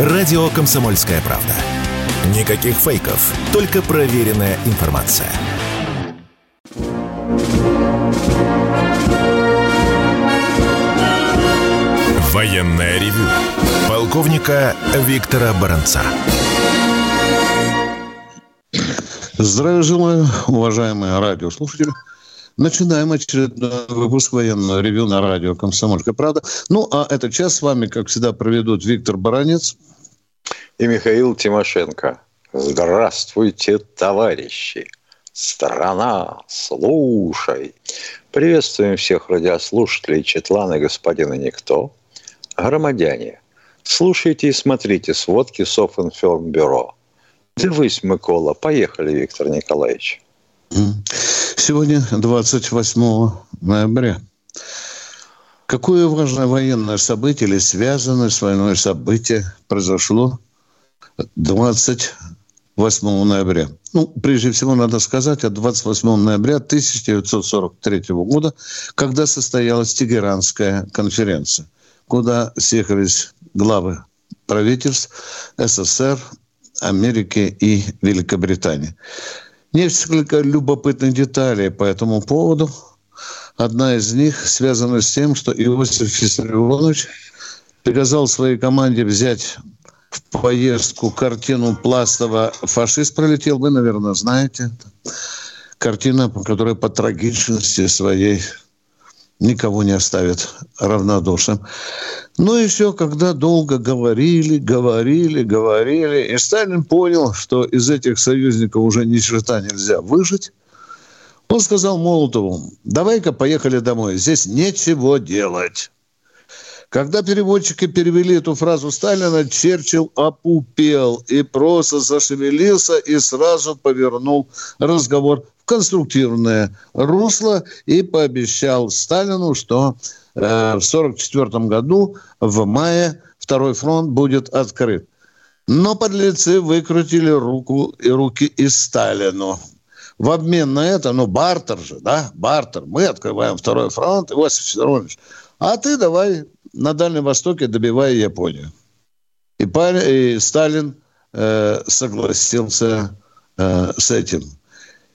Радио «Комсомольская правда». Никаких фейков, только проверенная информация. Военная ревю. Полковника Виктора Баранца. Здравия желаю, уважаемые радиослушатели. Начинаем очередной выпуск военного ревю на радио «Комсомольская правда». Ну, а этот час с вами, как всегда, проведут Виктор Баранец и Михаил Тимошенко. Здравствуйте, товарищи! Страна, слушай! Приветствуем всех радиослушателей Четлана господина Никто. Громадяне, слушайте и смотрите сводки Софинформбюро. Дивись, Микола. Поехали, Виктор Николаевич. Сегодня 28 ноября. Какое важное военное событие или связанное с войной событие произошло 28 ноября? Ну, прежде всего, надо сказать, от 28 ноября 1943 года, когда состоялась Тегеранская конференция, куда съехались главы правительств СССР, Америки и Великобритании. Несколько любопытных деталей по этому поводу. Одна из них связана с тем, что Иосиф Виссарионович приказал своей команде взять в поездку картину Пластова «Фашист пролетел». Вы, наверное, знаете. Картина, которая по трагичности своей никого не оставит равнодушным. Ну и все, когда долго говорили, говорили, говорили, и Сталин понял, что из этих союзников уже ни черта нельзя выжить, он сказал Молотову, давай-ка поехали домой, здесь нечего делать. Когда переводчики перевели эту фразу Сталина, Черчилл опупел и просто зашевелился и сразу повернул разговор конструктивное русло и пообещал Сталину, что э, в 1944 году в мае второй фронт будет открыт. Но подлецы выкрутили руку и руки и Сталину. В обмен на это, ну, бартер же, да, бартер. Мы открываем второй фронт, Иосиф Федорович, а ты давай на Дальнем Востоке добивай Японию. И, и Сталин э, согласился э, с этим.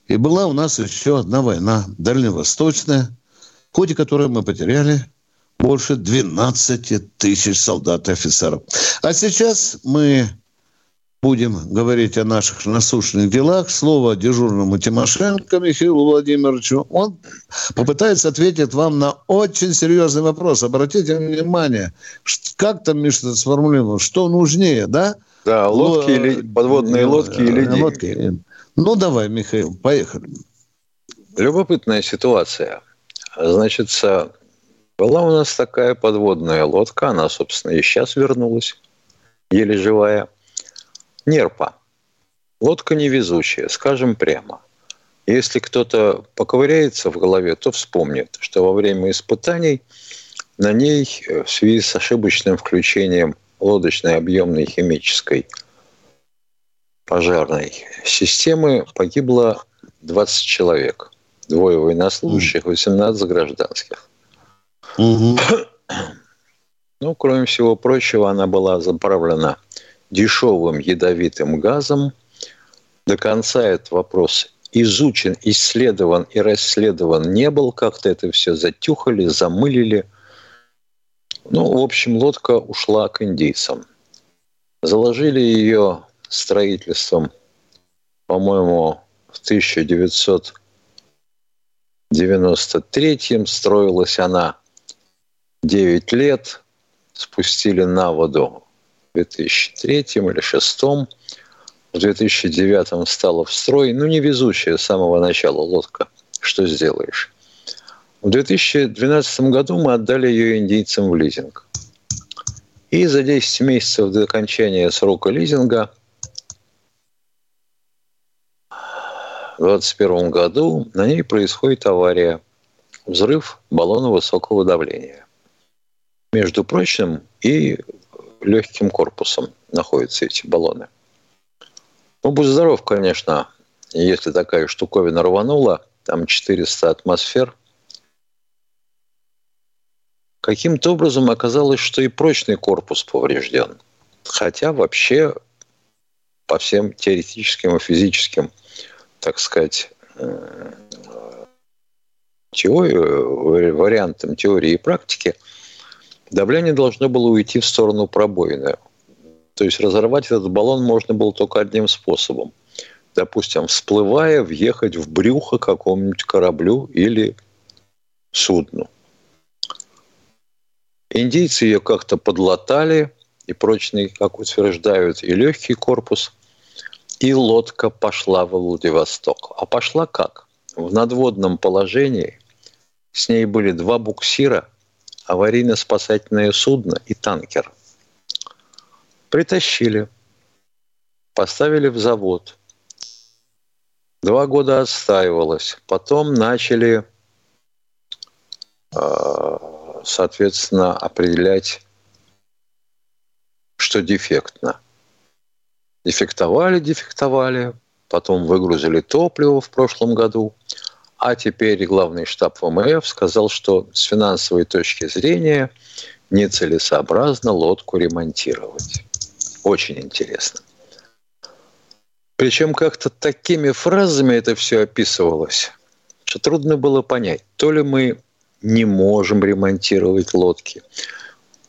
И была у нас еще одна война, дальневосточная, в ходе которой мы потеряли больше 12 тысяч солдат и офицеров. А сейчас мы будем говорить о наших насущных делах. Слово дежурному Тимошенко Михаилу Владимировичу. Он попытается ответить вам на очень серьезный вопрос. Обратите внимание, как там Миша сформулировал, что нужнее, да? Да, лодки Л... или подводные лодки или лодки. Ну, давай, Михаил, поехали. Любопытная ситуация. Значит, была у нас такая подводная лодка, она, собственно, и сейчас вернулась, еле живая. Нерпа. Лодка невезучая, скажем прямо. Если кто-то поковыряется в голове, то вспомнит, что во время испытаний на ней э, в связи с ошибочным включением лодочной объемной химической пожарной системы погибло 20 человек. Двое военнослужащих, 18 гражданских. Угу. Ну, кроме всего прочего, она была заправлена дешевым ядовитым газом. До конца этот вопрос изучен, исследован и расследован не был. Как-то это все затюхали, замылили. Ну, в общем, лодка ушла к индейцам. Заложили ее строительством, по-моему, в 1993 строилась она 9 лет, спустили на воду 2003 или 2006, в 2009 стала в строй, ну, невезучая с самого начала лодка, что сделаешь. В 2012 году мы отдали ее индийцам в лизинг. И за 10 месяцев до окончания срока лизинга – в 2021 году на ней происходит авария, взрыв баллона высокого давления. Между прочим, и легким корпусом находятся эти баллоны. Ну, будь здоров, конечно, если такая штуковина рванула, там 400 атмосфер. Каким-то образом оказалось, что и прочный корпус поврежден. Хотя вообще по всем теоретическим и физическим, так сказать, э, теории, вариантам теории и практики, давление должно было уйти в сторону пробоины. То есть разорвать этот баллон можно было только одним способом. Допустим, всплывая, въехать в брюхо какому-нибудь кораблю или судну. Индийцы ее как-то подлатали, и прочный, как утверждают, и легкий корпус, и лодка пошла в Владивосток. А пошла как? В надводном положении с ней были два буксира, аварийно-спасательное судно и танкер. Притащили, поставили в завод. Два года отстаивалось. Потом начали, э, соответственно, определять что дефектно. Дефектовали, дефектовали, потом выгрузили топливо в прошлом году, а теперь главный штаб ВМФ сказал, что с финансовой точки зрения нецелесообразно лодку ремонтировать. Очень интересно. Причем как-то такими фразами это все описывалось, что трудно было понять, то ли мы не можем ремонтировать лодки,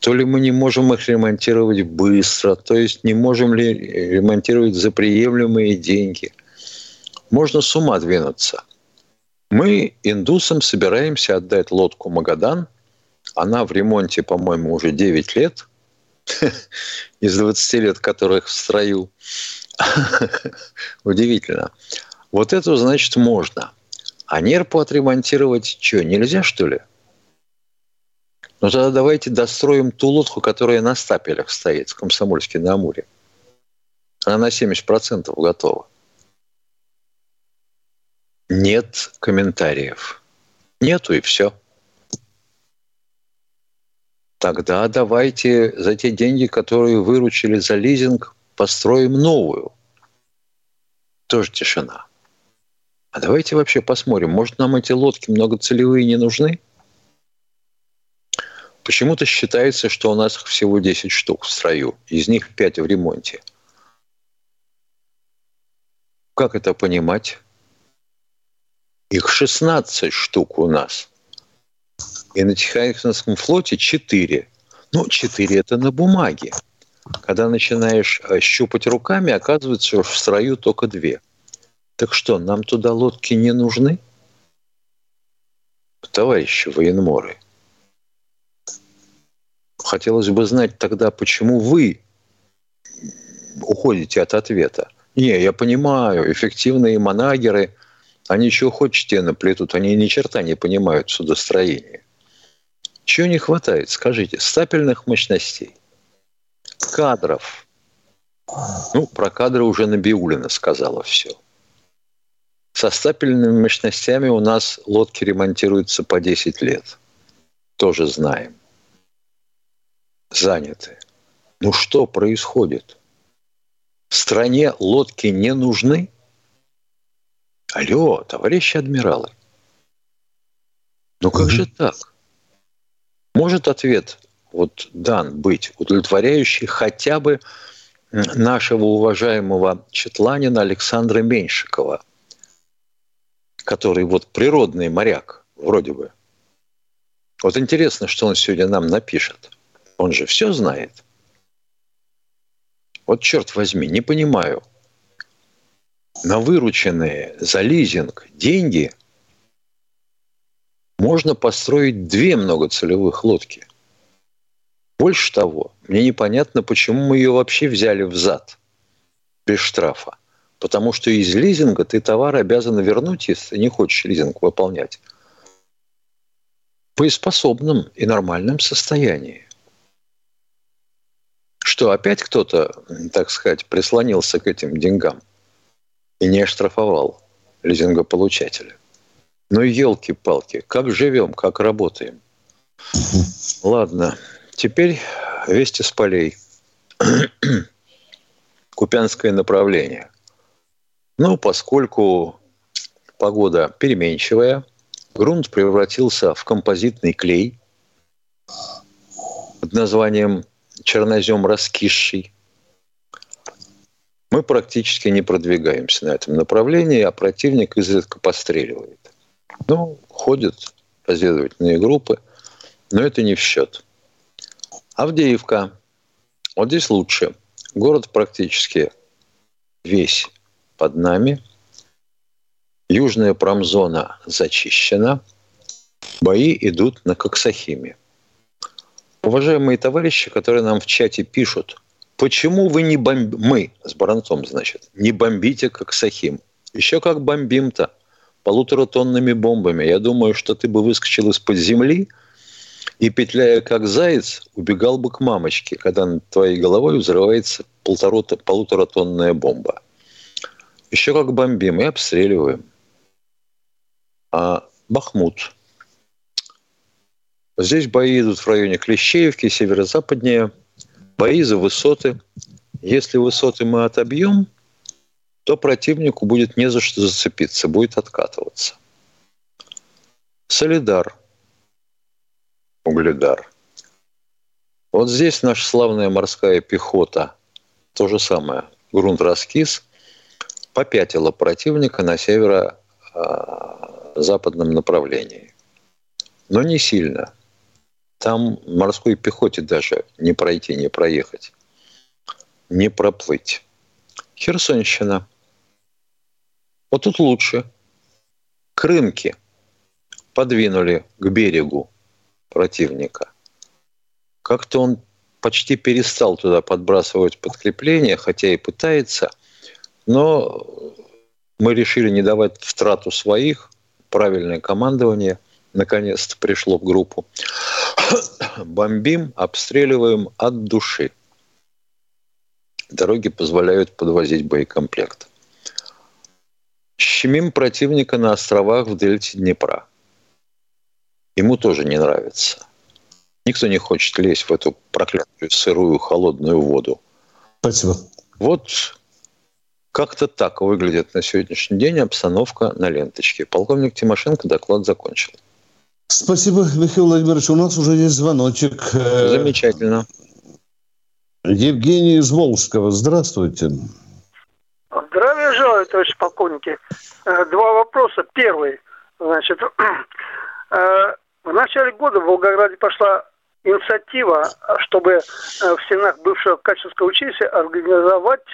то ли мы не можем их ремонтировать быстро, то есть не можем ли ремонтировать за приемлемые деньги. Можно с ума двинуться. Мы индусам собираемся отдать лодку «Магадан». Она в ремонте, по-моему, уже 9 лет. Из 20 лет, которых в строю. Удивительно. Вот эту, значит, можно. А нерпу отремонтировать что, нельзя, что ли? Ну тогда давайте достроим ту лодку, которая на стапелях стоит в Комсомольске на Амуре. Она на 70% готова. Нет комментариев. Нету и все. Тогда давайте за те деньги, которые выручили за лизинг, построим новую. Тоже тишина. А давайте вообще посмотрим, может нам эти лодки многоцелевые не нужны? Почему-то считается, что у нас их всего 10 штук в строю, из них 5 в ремонте. Как это понимать? Их 16 штук у нас. И на Тихоокеанском флоте 4. Ну, 4 это на бумаге. Когда начинаешь э, щупать руками, оказывается, что в строю только две. Так что, нам туда лодки не нужны? Товарищи военморы – Хотелось бы знать тогда, почему вы уходите от ответа. Не, я понимаю, эффективные манагеры, они чего хоть стены плетут, они ни черта не понимают судостроения. Чего не хватает, скажите, стапельных мощностей, кадров. Ну, про кадры уже Набиулина сказала все. Со стапельными мощностями у нас лодки ремонтируются по 10 лет. Тоже знаем заняты. Ну что происходит? В стране лодки не нужны? Алло, товарищи адмиралы. Ну как же так? Может ответ вот дан быть удовлетворяющий хотя бы нашего уважаемого четланина Александра Меньшикова, который вот природный моряк, вроде бы. Вот интересно, что он сегодня нам напишет – он же все знает. Вот черт возьми, не понимаю. На вырученные за лизинг деньги можно построить две многоцелевых лодки. Больше того, мне непонятно, почему мы ее вообще взяли в зад без штрафа. Потому что из лизинга ты товар обязан вернуть, если не хочешь лизинг выполнять, в боеспособном и нормальном состоянии. Что, опять кто-то, так сказать, прислонился к этим деньгам и не оштрафовал лизингополучателя? Ну, елки-палки, как живем, как работаем? Ладно, теперь вести с полей. Купянское направление. Ну, поскольку погода переменчивая, грунт превратился в композитный клей под названием чернозем раскисший. Мы практически не продвигаемся на этом направлении, а противник изредка постреливает. Ну, ходят разведывательные группы, но это не в счет. Авдеевка. Вот здесь лучше. Город практически весь под нами. Южная промзона зачищена. Бои идут на Коксахиме. Уважаемые товарищи, которые нам в чате пишут, почему вы не бомбите, мы с Баранцом, значит, не бомбите Коксахим? Еще как бомбим-то полуторатонными бомбами. Я думаю, что ты бы выскочил из-под земли и, петляя как заяц, убегал бы к мамочке, когда над твоей головой взрывается полуторатонная бомба. Еще как бомбим и обстреливаем. А Бахмут. Здесь бои идут в районе Клещеевки, северо-западнее. Бои за высоты. Если высоты мы отобьем, то противнику будет не за что зацепиться, будет откатываться. Солидар. Угледар. Вот здесь наша славная морская пехота, то же самое, грунт раскис, попятила противника на северо-западном направлении. Но не сильно. Там морской пехоте даже не пройти, не проехать, не проплыть. Херсонщина. Вот тут лучше. Крымки подвинули к берегу противника. Как-то он почти перестал туда подбрасывать подкрепления, хотя и пытается, но мы решили не давать втрату своих, правильное командование наконец-то пришло в группу. Бомбим, обстреливаем от души. Дороги позволяют подвозить боекомплект. Щемим противника на островах в дельте Днепра – ему тоже не нравится. Никто не хочет лезть в эту проклятую сырую холодную воду. Спасибо. Вот как-то так выглядит на сегодняшний день обстановка на ленточке. Полковник Тимошенко доклад закончил. Спасибо, Михаил Владимирович. У нас уже есть звоночек. Замечательно. Евгений из Волжского. Здравствуйте. Здравия желаю, товарищ полковники. Э, два вопроса. Первый. Значит, э, в начале года в Волгограде пошла инициатива, чтобы э, в стенах бывшего Качевского училища организовать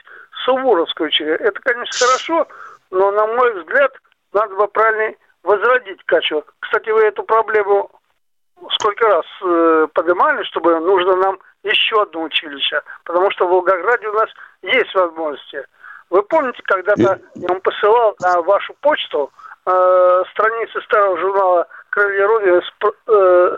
Суворовское училище. Это, конечно, хорошо, но, на мой взгляд, надо бы правильно возродить Качево. Кстати, вы эту проблему сколько раз э, поднимали, чтобы нужно нам еще одно училище, потому что в Волгограде у нас есть возможности. Вы помните, когда-то я вам посылал на вашу почту э, страницы старого журнала крылья Родины, э,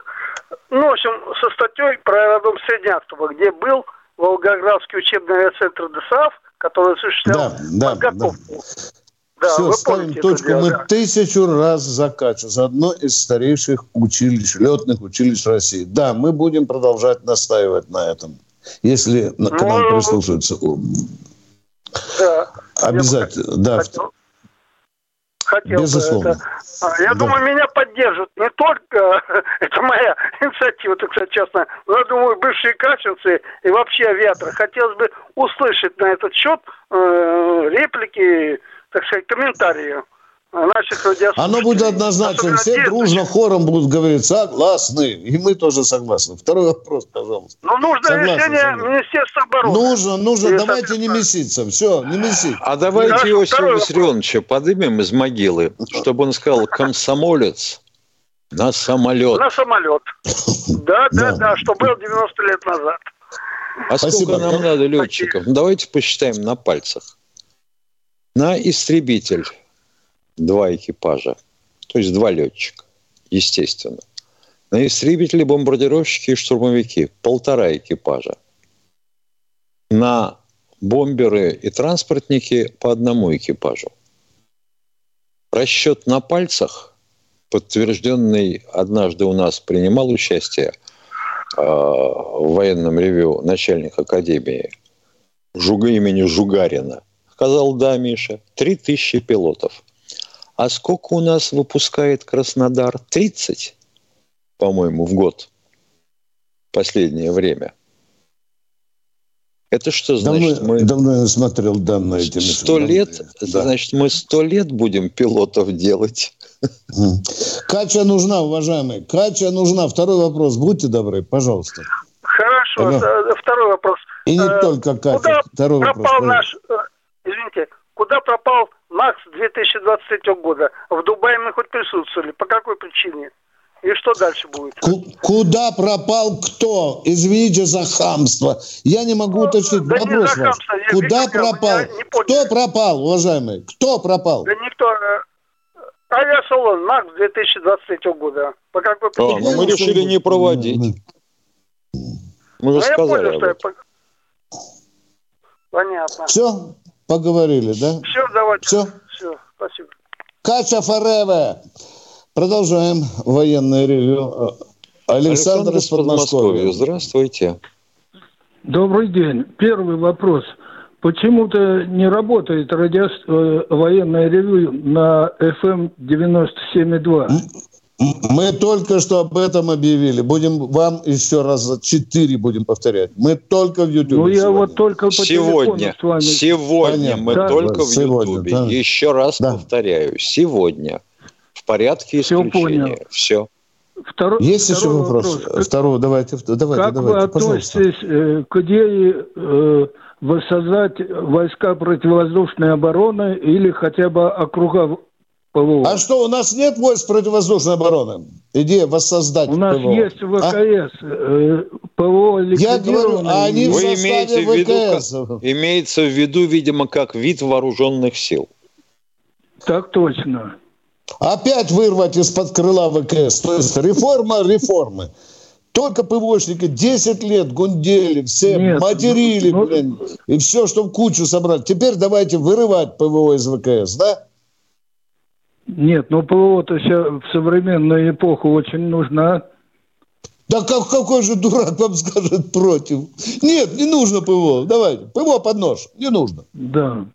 ну, в общем, со статьей про аэродром Средняктова, где был Волгоградский учебный авиацентр ДСАФ, который осуществлял да, подготовку. Да, да. Все, ставим точку. Мы да. тысячу раз закачиваем. За одно из старейших училищ, летных училищ России. Да, мы будем продолжать настаивать на этом, если ну, к нам прислушаются. Да. Обязательно. Да. Хотел, хотел Безусловно. это. А, я да. думаю, меня поддержат не только, это моя инициатива, так сказать, честно, но я думаю, бывшие качевцы и вообще авиаторы. Хотелось бы услышать на этот счет э, реплики, так сказать, комментарии наших радиослушателей. Оно будет однозначно. Все дружно хором будут говорить согласны. И мы тоже согласны. Второй вопрос, пожалуйста. Ну, нужно согласны, решение согласны. Министерства обороны. Нужно, нужно. И давайте не меситься. Все, не месить. А давайте Хорошо, Иосифа Виссарионовича подымем из могилы, чтобы он сказал комсомолец на самолет. На самолет. Да, да, да, что был 90 лет назад. А сколько нам надо летчиков? Давайте посчитаем на пальцах. На истребитель два экипажа, то есть два летчика, естественно. На истребители, бомбардировщики и штурмовики полтора экипажа. На бомберы и транспортники по одному экипажу. Расчет на пальцах, подтвержденный однажды у нас принимал участие э, в военном ревю начальник академии Жуга имени Жугарина. Сказал, да, Миша, три тысячи пилотов. А сколько у нас выпускает Краснодар? 30, по-моему, в год. Последнее время. Это что значит? Давно, мы давно я смотрел данные эти Сто лет? Да. Значит, мы сто лет будем пилотов делать? Кача нужна, уважаемый. Кача нужна. Второй вопрос. Будьте добры, пожалуйста. Хорошо. Ага. Второй вопрос. И не э, только Катя. Куда Второй пропал вопрос. наш... Извините. Куда пропал МАКС 2023 года? В Дубае мы хоть присутствовали. По какой причине? И что дальше будет? Куда пропал кто? Извините за хамство. Я не могу ну, уточнить. Да Вопрос не ваш. Куда пропал? Кто пропал, уважаемый? Кто пропал? Да никто. Э, авиасалон МАКС 2023 года. По какой причине? А, ну мы решили не проводить. Мы же ну, сказали. Я понял, что я... Понятно. Все? Поговорили, да? Все, давайте. Все? Все, спасибо. Кача Фореве. Продолжаем военное ревю. Александр, Александр из Подмосковья. Здравствуйте. Добрый день. Первый вопрос. Почему-то не работает радио... Э, военное ревю на FM 97,2? Мы только что об этом объявили. Будем вам еще раз четыре будем повторять. Мы только в YouTube. Ну, я сегодня. вот только по сегодня, с вами. Сегодня Понятно. мы да. только в YouTube. Да. Еще раз да. повторяю. Сегодня порядке исключения. Все понял. Все. Второй, Есть второй еще вопрос? вопрос. Второй, давайте, давайте, как давайте, вы относитесь э, к идее э, воссоздать войска противовоздушной обороны или хотя бы округа ПВО? А что, у нас нет войск противовоздушной обороны? Идея воссоздать У нас ПВО. есть ВКС, а? ПВО Я говорю, а они Вы в имеете в виду, имеется в виду, видимо, как вид вооруженных сил. Так точно. Опять вырвать из-под крыла ВКС. То есть реформа реформы. Только ПВОшники 10 лет гундели, все Нет, материли, ну, блин, и все, чтобы кучу собрать. Теперь давайте вырывать ПВО из ВКС, да? Нет, ну ПВО-то в современную эпоху очень нужна. Да как, какой же дурак вам скажет против? Нет, не нужно ПВО. Давайте, ПВО под нож. Не нужно. Да.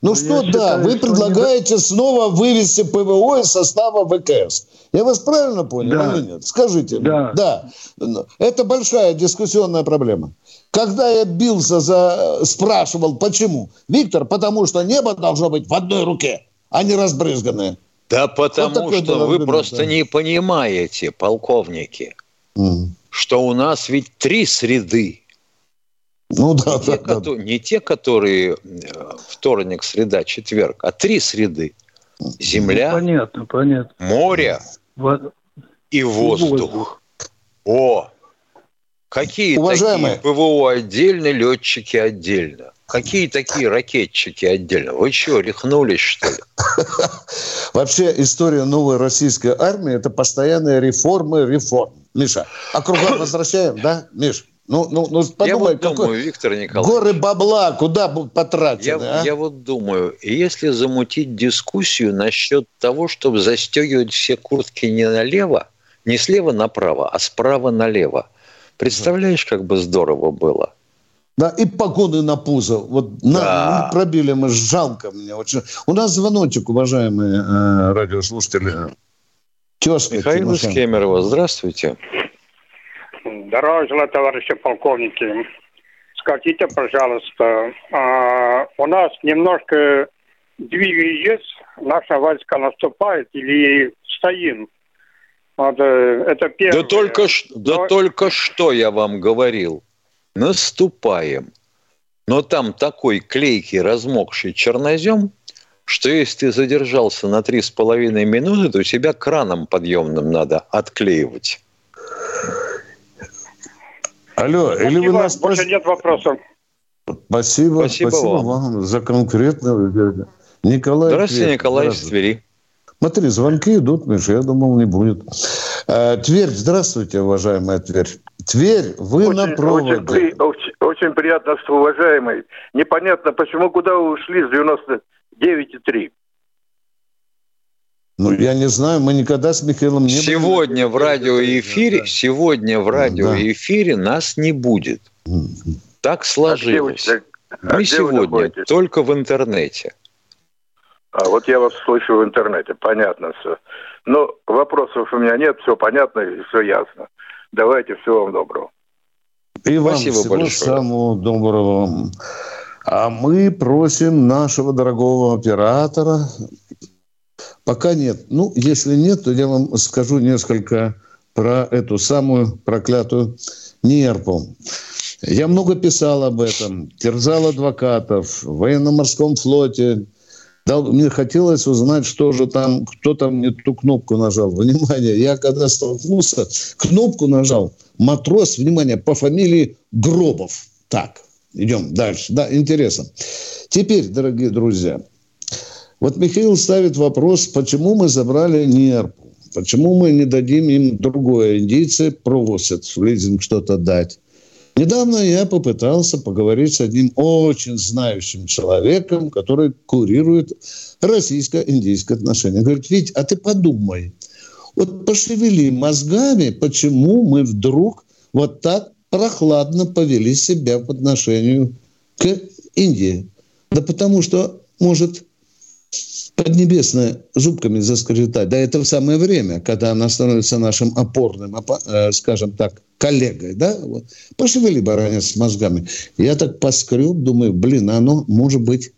Ну, ну что, да, считаю, вы предлагаете не... снова вывести ПВО из состава ВКС. Я вас правильно понял да. или нет? Скажите. Да. да. Это большая дискуссионная проблема. Когда я бился за... спрашивал, почему? Виктор, потому что небо должно быть в одной руке, а не разбрызганное. Да потому вот что вы просто да. не понимаете, полковники, mm. что у нас ведь три среды. Ну да, не, да, те, да. Которые, не те, которые э, вторник, среда, четверг, а три среды. Земля, ну, понятно, понятно. море Вод... и воздух. воздух. О, какие Уважаемые. такие ПВО отдельно, летчики отдельно? Какие такие ракетчики отдельно? Вы что, рехнулись, что ли? Вообще история новой российской армии – это постоянные реформы реформ. Миша, а кругом возвращаем, да, Миш? Ну, ну, ну подумай, я вот какой... думаю, Виктор Николаевич. Горы бабла куда будут потрачены, я, а? я вот думаю, если замутить дискуссию насчет того, чтобы застегивать все куртки не налево, не слева направо, а справа налево. Представляешь, как бы здорово было? Да, и погоны на пузо. Вот да. на, ну, пробили мы, жалко мне. Очень. У нас звоночек, уважаемые э, радиослушатели. Тезка Михаил из Кемерово, здравствуйте. Здравия желаю, товарищи полковники. Скажите, пожалуйста, а, у нас немножко двигаясь, наша войска наступает или стоим? Вот, э, это первое. Да только, да Но... только что я вам говорил. Наступаем. Но там такой клейкий, размокший чернозем, что если ты задержался на три с половиной минуты, то тебя краном подъемным надо отклеивать. Алло, спасибо, или вы нас... Больше нет вопросов. Спасибо, спасибо, спасибо вам. вам за конкретно. Николай. Здравствуйте, Тверь. Николай из Твери. Смотри, звонки идут, Миша, я думал, не будет. Э, Тверь, здравствуйте, уважаемая Тверь. Тверь, вы очень, на проводе. Очень, очень, очень приятно, что уважаемый. Непонятно, почему куда вы ушли с 99,3. Ну, я не знаю, мы никогда с Михаилом не Сегодня были. в радиоэфире, да. сегодня в радиоэфире да. нас не будет. Так сложилось. А где, мы а сегодня только в интернете. А вот я вас слышу в интернете, понятно все. Но вопросов у меня нет, все понятно и все ясно. Давайте, всего вам доброго. И вам Спасибо всего большое. самого доброго. А мы просим нашего дорогого оператора. Пока нет. Ну, если нет, то я вам скажу несколько про эту самую проклятую нерпу. Я много писал об этом, терзал адвокатов в военно-морском флоте. Дал, мне хотелось узнать, что же там, кто там не ту кнопку нажал. Внимание, я когда столкнулся, кнопку нажал матрос, внимание, по фамилии Гробов. Так, идем дальше. Да, интересно. Теперь, дорогие друзья, вот Михаил ставит вопрос, почему мы забрали нерпу. Почему мы не дадим им другое? Индийцы просят в лизинг что-то дать. Недавно я попытался поговорить с одним очень знающим человеком, который курирует российско-индийские отношения. Говорит, Вить, а ты подумай, вот пошевели мозгами, почему мы вдруг вот так прохладно повели себя по отношению к Индии. Да потому что, может, Поднебесная зубками заскрежетать. Да это в самое время, когда она становится нашим опорным, э, скажем так, коллегой. Да? Вот. Пошевели баранец с мозгами. Я так поскреб, думаю, блин, оно может быть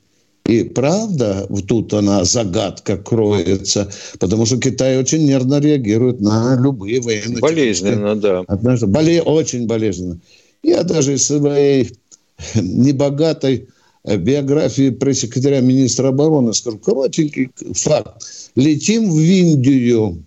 и правда, тут она загадка кроется, потому что Китай очень нервно реагирует на любые военные... Болезненно, да. Однажды, боле, очень болезненно. Я даже из своей небогатой биографии пресс-секретаря министра обороны, скажу, коротенький факт. Летим в Индию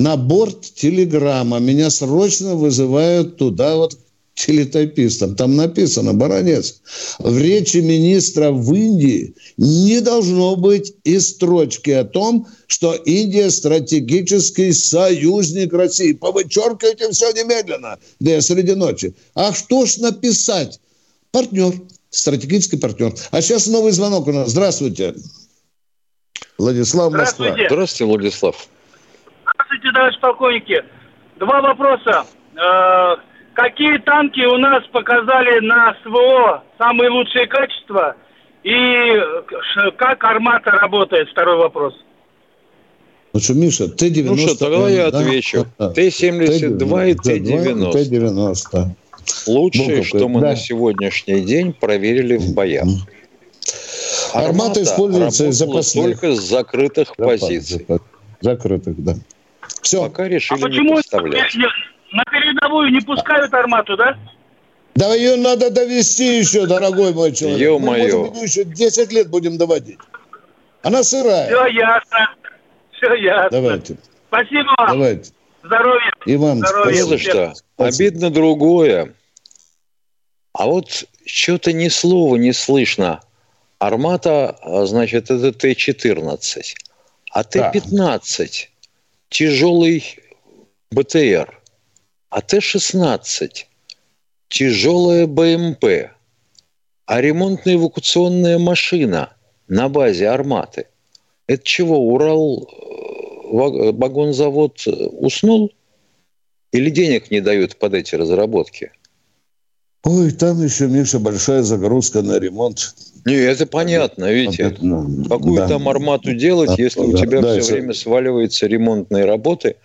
на борт телеграмма. Меня срочно вызывают туда вот телетайпистом. Там написано, баронец, в речи министра в Индии не должно быть и строчки о том, что Индия стратегический союзник России. Повычеркивайте все немедленно, да я среди ночи. А что ж написать? Партнер стратегический партнер. А сейчас новый звонок у нас. Здравствуйте. Владислав Москва. Здравствуйте. Здравствуйте, Владислав. Здравствуйте, товарищ полковники. Два вопроса. Э, какие танки у нас показали на СВО самые лучшие качества? И как армата работает? Второй вопрос. Ну что, Миша, Т-90... Ну что, тогда я да? отвечу. Т-72 и Т-90. Т-90. Лучшее, что мы да. на сегодняшний день проверили в боях. Армата, Армата используется запасных. только с закрытых Запас, позиций. Закрытых, да. Все. Пока решили а почему не поставлять. На передовую не пускают армату, да? Да ее надо довести еще, дорогой мой человек. Ё-моё. Мы, еще 10 лет будем доводить. Она сырая. Все ясно. Все ясно. Давайте. Спасибо вам. Давайте. Здоровья. И вам Здоровья. Не за что. Обидно другое. А вот что-то ни слова не слышно. Армата, а, значит, это Т-14. А Т-15 – тяжелый БТР. А Т-16 – тяжелая БМП. А ремонтно-эвакуационная машина на базе «Арматы» – это чего, Урал э, вагонзавод уснул? Или денег не дают под эти разработки? Ой, там еще, Миша, большая загрузка на ремонт. Не, это понятно, видите. Ну, Какую да. там армату делать, да, если да, у тебя да, все это... время сваливаются ремонтные работы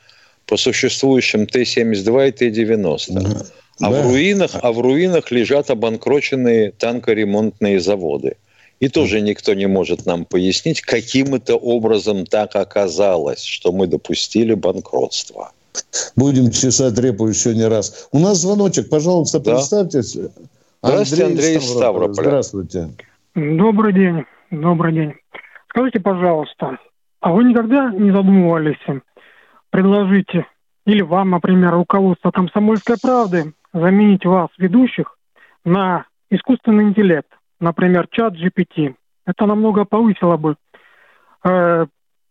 по существующим Т-72 и Т-90. Да. А, да. в руинах, а в руинах лежат обанкроченные танкоремонтные заводы. И тоже никто не может нам пояснить, каким это образом так оказалось, что мы допустили банкротство. Будем чесать репу еще не раз. У нас звоночек, пожалуйста, да. представьтесь. Здравствуйте, Андрей, Андрей Ставрополь. Здравствуйте. Добрый день. Добрый день. Скажите, пожалуйста, а вы никогда не задумывались предложить или вам, например, руководство комсомольской правды заменить вас, ведущих, на искусственный интеллект, например, чат GPT. Это намного повысило бы э,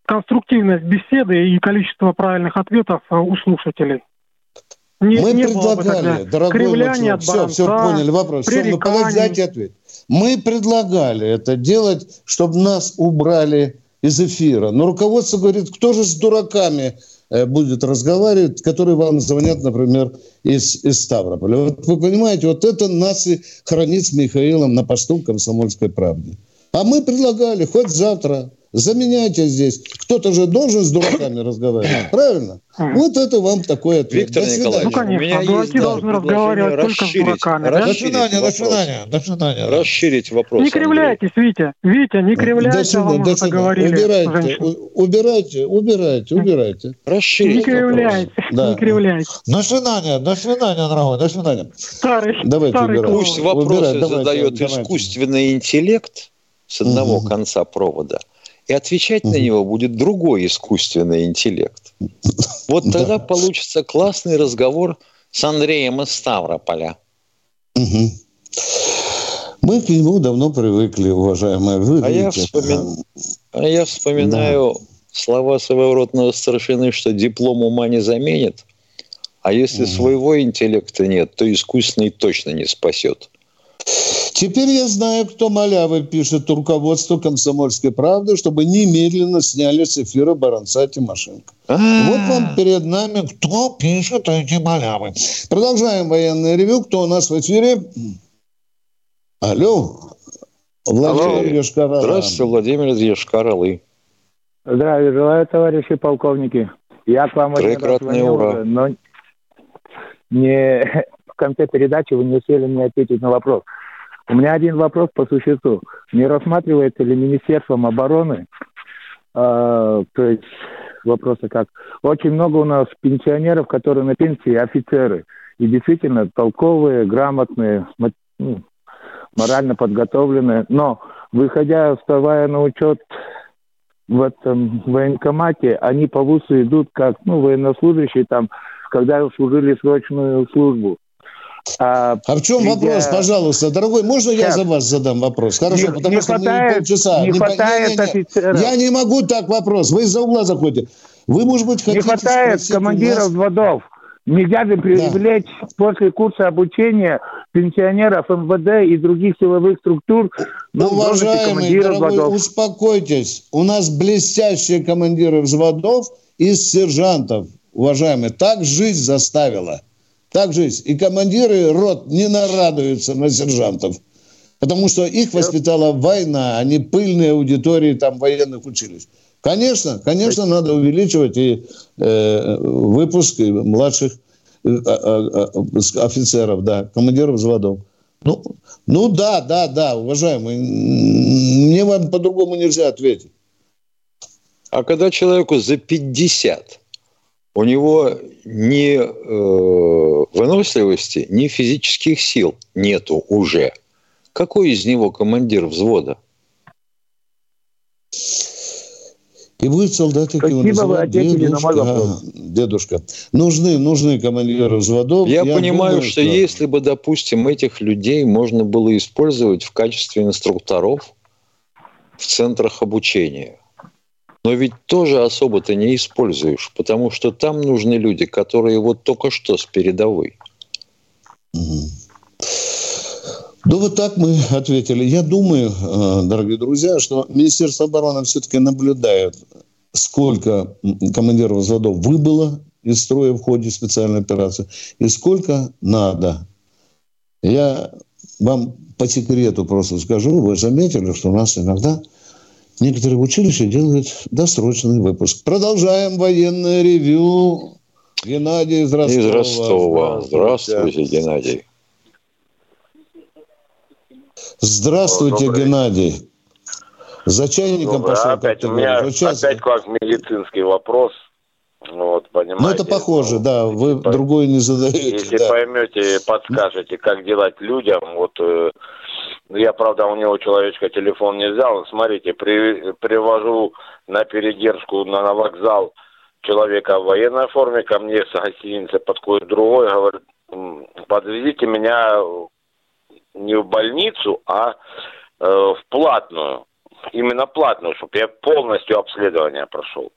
конструктивность беседы и количество правильных ответов э, у слушателей. Не, мы не предлагали, дорогой Лучшин, все, все поняли вопрос. Все, ну подождите ответ. Мы предлагали это делать, чтобы нас убрали из эфира. Но руководство говорит, кто же с дураками э, будет разговаривать, которые вам звонят, например, из, из Ставрополя. Вот вы понимаете, вот это нас и хранит с Михаилом на посту комсомольской правды. А мы предлагали хоть завтра заменяйте здесь. Кто-то же должен с дураками разговаривать, правильно? Вот это вам такой ответ. Виктор Николаевич, ну, конечно, у меня дураки есть должны да, разговаривать только с расширить, дураками, да? До расширить свидания, до вопрос. свидания, до свидания. Расширить вопрос. Не кривляйтесь, Витя. Витя, не До кривляйте, а свидания, вам до уже говорили. Убирайте, убирайте, убирайте, убирайте. Расширить Не вопрос. кривляйте, Да. не кривляйте. До свидания, до свидания, дорогой, до свидания. Старый, Давайте старый клоун. Пусть вопросы Убирать, давайте, задает давайте. искусственный интеллект с одного Мгм. конца провода, и отвечать на него будет другой искусственный интеллект. Вот тогда получится классный разговор с Андреем из Ставрополя. Мгм. Мы к нему давно привыкли, уважаемые. Вы А я, вспомин- а я вспоминаю слова своего родного старшины, что диплом ума не заменит, а если своего интеллекта нет, то искусственный точно не спасет. Теперь я знаю, кто малявы пишет руководству «Комсомольской правды», чтобы немедленно сняли с эфира Баранца Тимошенко. Вот вам перед нами, кто пишет эти малявы. Продолжаем военное ревю. Кто у нас в эфире? Алло. Владимир Алло. Здравствуйте, Владимир из Йошкар-Олы. Здравия желаю, товарищи полковники. Я к вам Троекратное звонил ура. уже, но не в конце передачи вы не успели мне ответить на вопрос. У меня один вопрос по существу. Не рассматривается ли Министерством обороны, э, то есть вопросы как... Очень много у нас пенсионеров, которые на пенсии, офицеры. И действительно толковые, грамотные, мо- ну, морально подготовленные. Но, выходя, вставая на учет в этом военкомате, они по ВУЗу идут как, ну, военнослужащие там, когда служили срочную службу. А, А в чем придя- вопрос, пожалуйста, дорогой? Можно я за вас задам вопрос? Хорошо, Не- потому не что хватает- мы полчаса. не по- хватает не-не-не. офицеров. Я не могу так вопрос. Вы из-за угла заходите. Вы, может быть, Не хотите хватает спросить у командиров нас- взводов. Нельзя же привлечь после курса обучения пенсионеров МВД и других силовых структур ну, Уважаемый, дорогой, взводов. успокойтесь. У нас блестящие командиры взводов из сержантов. Уважаемые, так жизнь заставила. Так жизнь. И командиры рот не нарадуются на сержантов. Потому что их воспитала война, а не пыльные аудитории там военных училищ. Конечно, конечно, надо увеличивать и э, выпуск и младших э, а, а, офицеров, да, командиров взводов. Ну, ну да, да, да, уважаемый, мне вам по-другому нельзя ответить. А когда человеку за 50, у него ни э, выносливости, ни физических сил нету уже. Какой из него командир взвода? И будет Спасибо, его называть дедушка. Дедушка. Нужны, нужны командиры взводов. Я, понимаю, думаю, что если бы, допустим, этих людей можно было использовать в качестве инструкторов в центрах обучения, но ведь тоже особо ты не используешь, потому что там нужны люди, которые вот только что с передовой. Ну, вот так мы ответили. Я думаю, э, дорогие друзья, что Министерство обороны все-таки наблюдает, сколько командиров взводов выбыло из строя в ходе специальной операции и сколько надо. Я вам по секрету просто скажу, вы заметили, что у нас иногда некоторые училища делают досрочный выпуск. Продолжаем военное ревю. Геннадий из Ростова. Из Ростова. Здравствуйте, Геннадий. Здравствуйте, Добрый. Геннадий. За чайником Добрый. пошел, как опять ты у меня сейчас- опять к вам медицинский вопрос. Ну, Вот, понимаете. Ну, это похоже, да, вы по- другой не задаете. Если да. поймете, подскажете, как делать людям, вот э, я, правда, у него человечка телефон не взял. Смотрите, при- привожу на передержку на, на вокзал человека в военной форме, ко мне с гостиницы подходит другой, говорит, «М, подвезите меня не в больницу, а э, в платную. Именно платную, чтобы я полностью обследование прошел.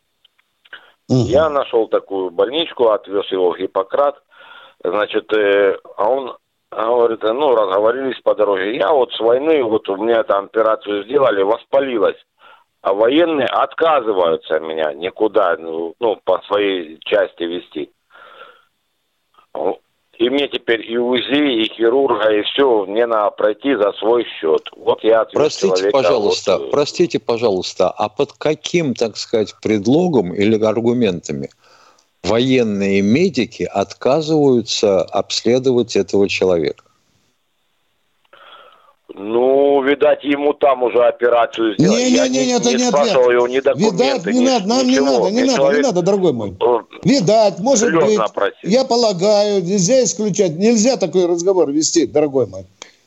Я нашел такую больничку, отвез его в Гиппократ. Значит, э, а он говорит, э, ну, разговорились по дороге. Я вот с войны, вот у меня там операцию сделали, воспалилась. А военные отказываются меня никуда, ну, ну, по своей части вести. И мне теперь и УЗИ, и хирурга, и все, мне надо пройти за свой счет. Вот я отвез Простите, человека, пожалуйста, вот, э, простите, пожалуйста, а под каким, так сказать, предлогом или аргументами военные медики отказываются обследовать этого человека? Ну, видать, ему там уже операцию сделали. Я Не-не-не, это не спрашивал ответ. его ни документы, Видать, не ни- надо, нам не ничего. надо, не Мне надо, человек, не надо, дорогой мой. э, Видать, может быть. просил. Я полагаю, нельзя исключать, нельзя такой разговор вести, дорогой мой.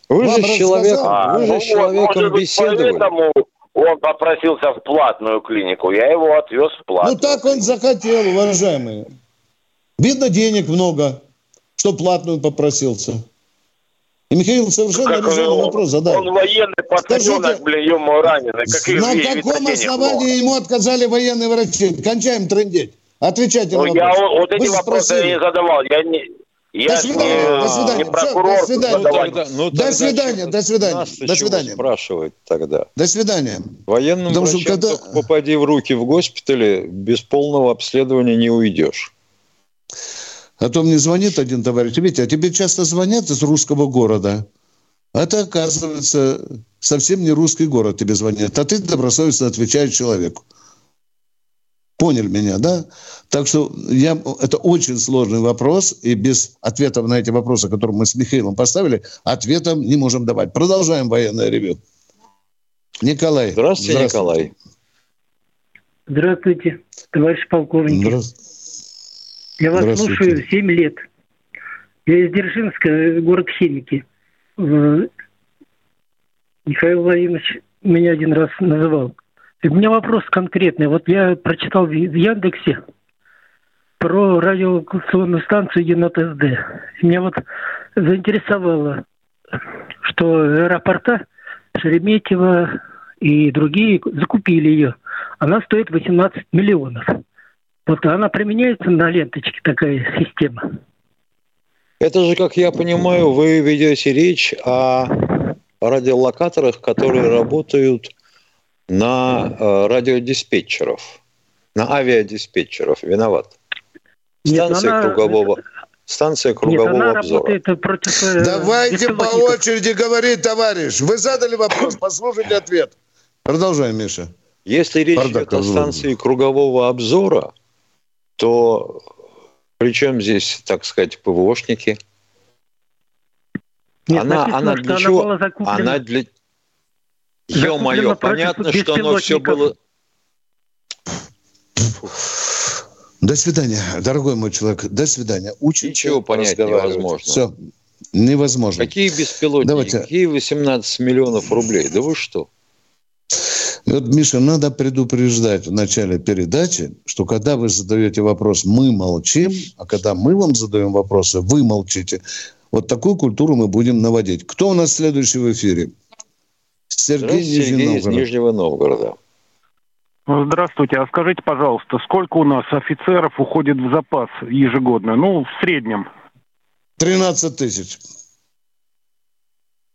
Вы Вам же с человеком, рассказал? вы же ну с вот, человеком может беседовали. поэтому он попросился в платную клинику. Я его отвез в платную. Ну так он захотел, уважаемые. Видно, денег много, что платную попросился. И Михаил совершенно Как резонный он, вопрос задал. он военный пацаненок, блин, ему раненый. Каких На каком основании ему отказали военные врачи? Кончаем трындеть. Отвечайте Ну, на я вопрос. вот эти Вы вопросы спросили. не задавал. Я не... Я До свидания, не, до свидания. не прокурор до свидания. Ну, тогда- ну, До тогда свидания, чего- до свидания, до свидания. спрашивать тогда? До свидания. Военным Потому что врачам когда- попади в руки в госпитале, без полного обследования не уйдешь. А то мне звонит один товарищ. Видите, а тебе часто звонят из русского города. А это, оказывается, совсем не русский город тебе звонит. А ты добросовестно отвечаешь человеку. Поняли меня, да? Так что я, это очень сложный вопрос, и без ответов на эти вопросы, которые мы с Михаилом поставили, ответом не можем давать. Продолжаем военное ревю. Николай. Здравствуйте, Николай. Здравствуйте, товарищ полковник. Здравствуйте. Я вас Здравствуйте. слушаю 7 лет. Я из Дзержинска, город Химики. Э, Михаил Владимирович меня один раз называл. У меня вопрос конкретный. Вот я прочитал в Яндексе про радиолокационную станцию Енот СД. И меня вот заинтересовало, что аэропорта Шереметьево и другие закупили ее. Она стоит 18 миллионов. Вот она применяется на ленточке, такая система. Это же, как я понимаю, вы ведете речь о радиолокаторах, которые работают на э, радиодиспетчеров, на авиадиспетчеров. Виноват. Нет, Станция она- кругового, станция Нет, кругового она обзора. работает против э, Давайте по очереди говорить, товарищ. Вы задали вопрос, послушайте ответ. Продолжаем, Миша. Если речь Бардак идет о станции кругового обзора, то причем здесь, так сказать, ПВОшники? Нет, она, написано, она для она чего? закуплена- Она для... Ё-моё, понятно, что оно все было... До свидания, дорогой мой человек. До свидания. Учимся Ничего понять невозможно. Все. Невозможно. Какие беспилотники? Давайте. Какие 18 миллионов рублей? Да вы что? Вот, Миша, надо предупреждать в начале передачи, что когда вы задаете вопрос, мы молчим, а когда мы вам задаем вопросы, вы молчите. Вот такую культуру мы будем наводить. Кто у нас следующий в эфире? Сергей Сергей из Новгород. Нижнего Новгорода. Здравствуйте. А скажите, пожалуйста, сколько у нас офицеров уходит в запас ежегодно? Ну, в среднем 13 тысяч.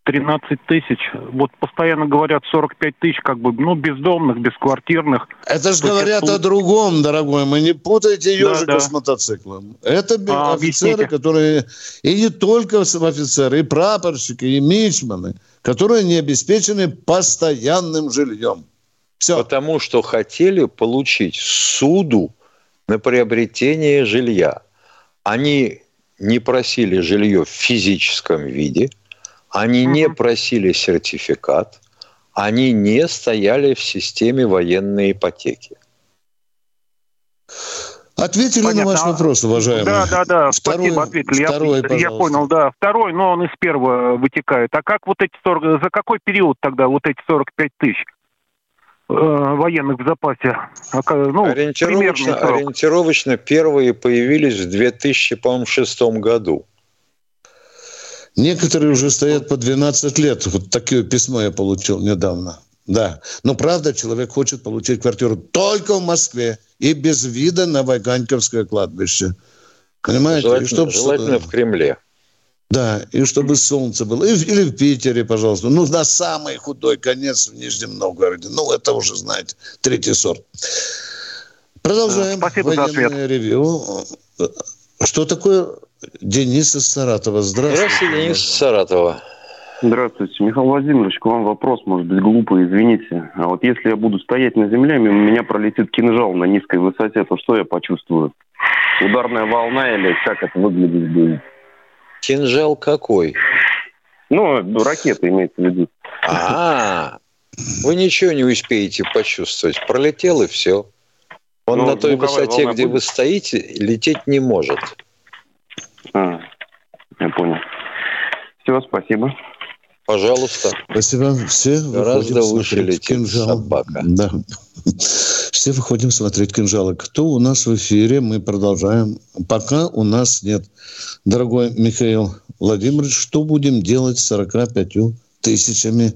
13 тысяч. Вот постоянно говорят 45 тысяч, как бы, ну, бездомных, бесквартирных. Это же говорят о другом, дорогой мой. Не путайте ежика да. с мотоциклом. Это А, офицеры, объясните. которые... И не только офицеры, и прапорщики, и мичманы, которые не обеспечены постоянным жильем. Все. Потому что хотели получить суду на приобретение жилья. Они не просили жилье в физическом виде, они не просили сертификат, они не стояли в системе военной ипотеки. Ответили на Понятно. ваш А, вопрос, уважаемый. Да, да, да, Второй- спасибо, ответили. Я- второй, я, пожалуйста. понял, да. Второй, но он из первого вытекает. А как вот эти 40, за какой период тогда вот эти 45 тысяч э, военных в запасе? А Ну, ориентировочно, ориентировочно первые появились в 2006 году. Некоторые уже стоят по 12 лет. Вот такое письмо я получил недавно. Да. Но правда, человек хочет получить квартиру только в Москве и без вида на Ваганьковское кладбище. Понимаете? И Желательно, чтоб- желательно в Кремле. Да, и чтобы солнце было. И или в Питере, пожалуйста. Ну, на самый худой конец в Нижнем Новгороде. Ну, это уже, знаете, третий сорт. Продолжаем. Спасибо за Военное ответ. ревью. Что такое Денис из Саратова. Здравствуйте. Здравствуйте, Денис из Саратова. Здравствуйте, Михаил Владимирович, к вам вопрос, может быть, глупый, извините. А вот если я буду стоять на земле, мимо меня пролетит кинжал на низкой высоте, то что я почувствую? Ударная волна или как это выглядит будет? Кинжал какой? Ну, ракета имеется в виду. А, вы ничего не успеете почувствовать. Пролетел и все. Он Ну, на той высоте, где будет? вы стоите, лететь не может. А, я понял. Все, спасибо. Пожалуйста. Спасибо. Все Гораздо выходим выше смотреть летит кинжал. собака. Да. Все выходим смотреть кинжалы. Кто у нас в эфире? Мы продолжаем. Пока у нас нет. Дорогой Михаил Владимирович, что будем делать с 45 тысячами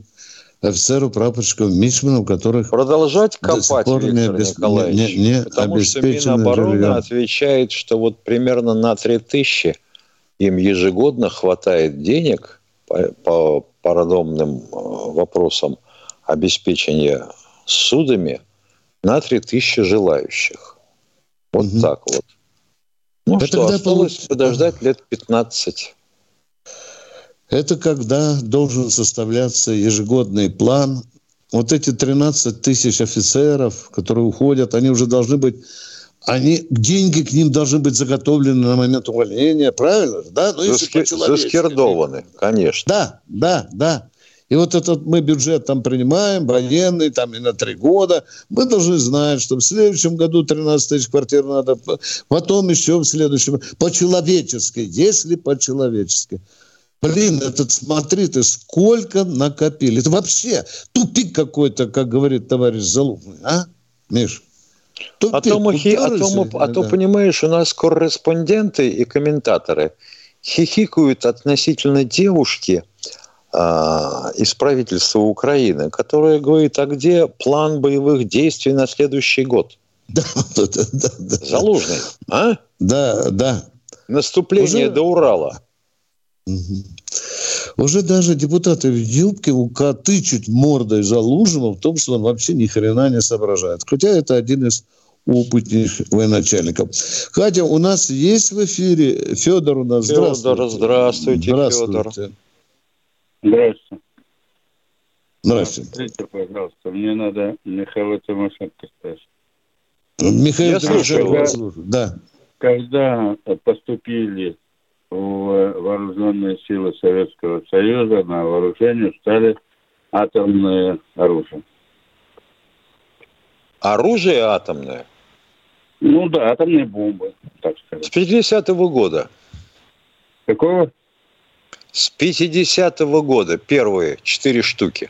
офицеров, прапорщиков, мичманов, которых Продолжать до сих копать, пор не Виктор обес- Николаевич. не- не потому что Минобороны жильем. отвечает, что вот примерно на 3000 им ежегодно хватает денег по, по парадомным э, вопросам обеспечения судами на 3000 желающих. Вот так вот. Ну А что, осталось получ- подождать лет 15. Это когда должен составляться ежегодный план. Вот эти 13 тысяч офицеров, которые уходят, они уже должны быть, они, деньги к ним должны быть заготовлены на момент увольнения, правильно? же, Да? Ну, если Заски- по-человечески. Заскирдованы, конечно. Да, да, да. И вот этот мы бюджет там принимаем, военный, там и на три года. Мы должны знать, что в следующем году 13 тысяч квартир надо, потом еще в следующем. По-человечески, если по-человечески. Блин, этот, смотри ты, сколько накопили. Это вообще тупик какой-то, как говорит товарищ Залупный, а, Миш? Тупик. А то, мы а, то мы- а то, да. понимаешь, у нас корреспонденты и комментаторы хихикают относительно девушки а, из правительства Украины, которая говорит, а где план боевых действий на следующий год? Залужный, а? Да, да. Наступление Уже- до Урала. Уже даже депутаты в юбке тычут мордой Залужного в том, что он вообще ни хрена не соображает. Хотя это один из опытнейших военачальников. Катя, у нас есть в эфире Федор у нас. Федор, Здравствуйте. здравствуйте, Здравствуйте. Здравствуйте. Здравствуйте. Скажите, пожалуйста, мне надо Михаила Тимошенко спросить. Михаил Я Тимошенко слушаю. Да. Когда поступили вооруженные силы Советского Союза, на вооружение стали атомные оружия. Оружие атомное Ну да, атомные бомбы, так сказать. с 50-го года. Какого? С 50-го года первые четыре штуки.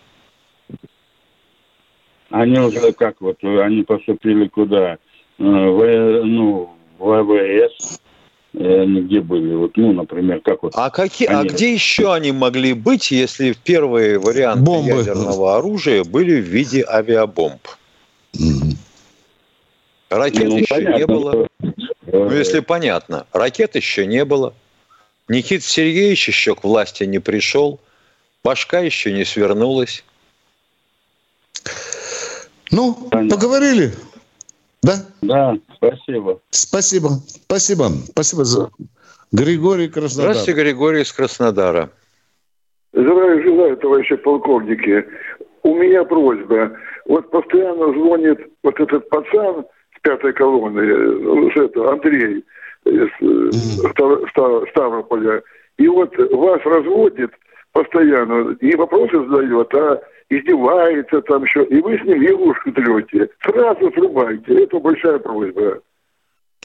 Они уже как вот, они поступили куда? Э, В, ну, в ВВС, они где были? Вот, ну, например, как вот... А, какие, а они- где еще они могли быть, если первые варианты Бомбы. ядерного оружия были в виде авиабомб? Ракет Ну, еще понятно, не было. что, Ну, э, если понятно, ракет еще не было. Никита Сергеевич еще к власти не пришел. Башка еще не свернулась. Ну, поговорили. Да? Да, спасибо. Спасибо. Спасибо. Спасибо за... Григорий Краснодар. Здравствуйте, Григорий из Краснодара. Здравия желаю, товарищи полковники. У меня просьба. Вот постоянно звонит вот этот пацан с пятой колонны, с это, Андрей из Став- Ставрополя. И вот вас разводит постоянно, не вопросы задает, а издевается там еще, и вы с ним лягушку трете. Сразу срубайте. Это большая просьба.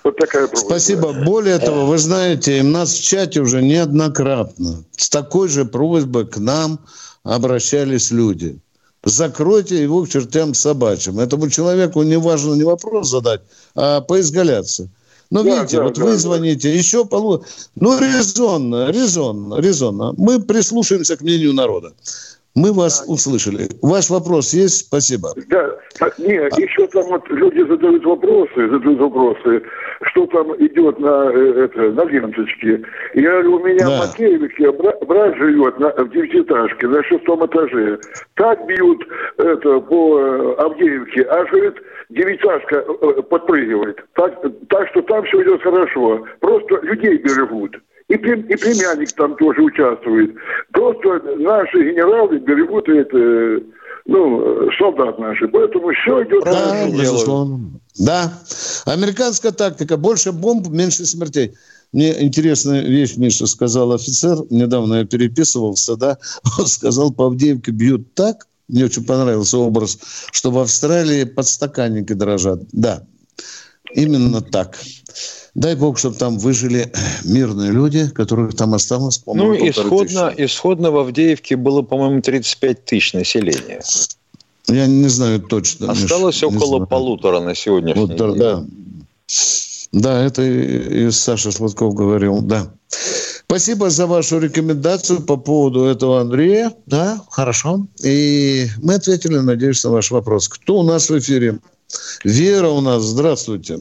Вот такая просьба. Спасибо. Более того, вы знаете, нас в чате уже неоднократно с такой же просьбой к нам обращались люди. Закройте его к чертям собачьим. Этому человеку не важно не вопрос задать, а поизгаляться. Но Да, видите, да, вот да, вы да. звоните, еще полу... Ну, резонно, резонно, резонно. Мы прислушаемся к мнению народа. Мы вас услышали. Ваш вопрос есть? Спасибо. Да, а, не, еще там вот люди задают вопросы, задают вопросы, что там идет на, э, это, на ленточке. Я говорю, у меня Да. в брат живет на, в девятиэтажке на шестом этаже. Так бьют это, по э, Авдеевке, аж, говорит, девятиэтажка э, подпрыгивает. Так, так что там все идет хорошо. Просто людей берегут. И, и племянник там тоже участвует. Просто наши генералы берегут это, ну, солдат наши. Поэтому все идет... Да, безусловно. Да. Американская тактика. Больше бомб, меньше смертей. Мне интересная вещь, Миша, сказал офицер. Недавно я переписывался, да. Он сказал, по Авдеевке бьют так, мне очень понравился образ, что в Австралии подстаканники дрожат. Да, именно так. Дай бог, чтобы там выжили мирные люди, которых там осталось, Ну, исходно, исходно в Авдеевке было, по-моему, 35 тысяч населения. Я не знаю точно. Осталось Миш, около полутора на сегодняшний вот, день. Да. да, это и Саша Сладков говорил, да. Спасибо за вашу рекомендацию по поводу этого Андрея. Да, хорошо. И мы ответили, надеюсь, на ваш вопрос. Кто у нас в эфире? Вера у нас. Здравствуйте.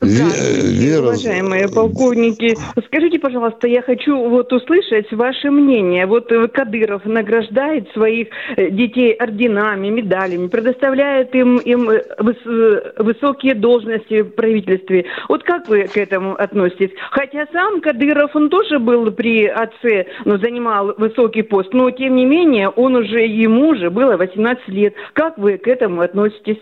Вера... Уважаемые полковники, скажите, пожалуйста, я хочу вот услышать ваше мнение. Вот э, Кадыров награждает своих э, детей орденами, медалями, предоставляет им, им э, высокие должности в правительстве. Вот как вы к этому относитесь? Хотя сам Кадыров, он тоже был при отце, но занимал высокий пост, но тем не менее, он уже, ему уже было 18 лет. Как вы к этому относитесь?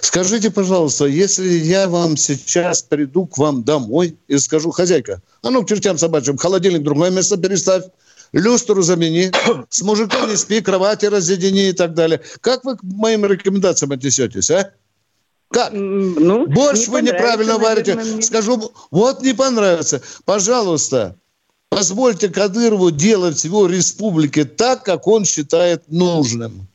Скажите, пожалуйста, если я вам сейчас приду к вам домой и скажу, хозяйка, а ну к чертям собачьим, холодильник другое место переставь, люстру замени, с мужиком не спи, кровати разъедини и так далее. Как вы к моим рекомендациям отнесетесь, а? Как? Ну, Борщ не вы неправильно варите. Наверное, Скажу, вот не понравится. Пожалуйста, позвольте Кадырову делать в его республике так, как он считает нужным.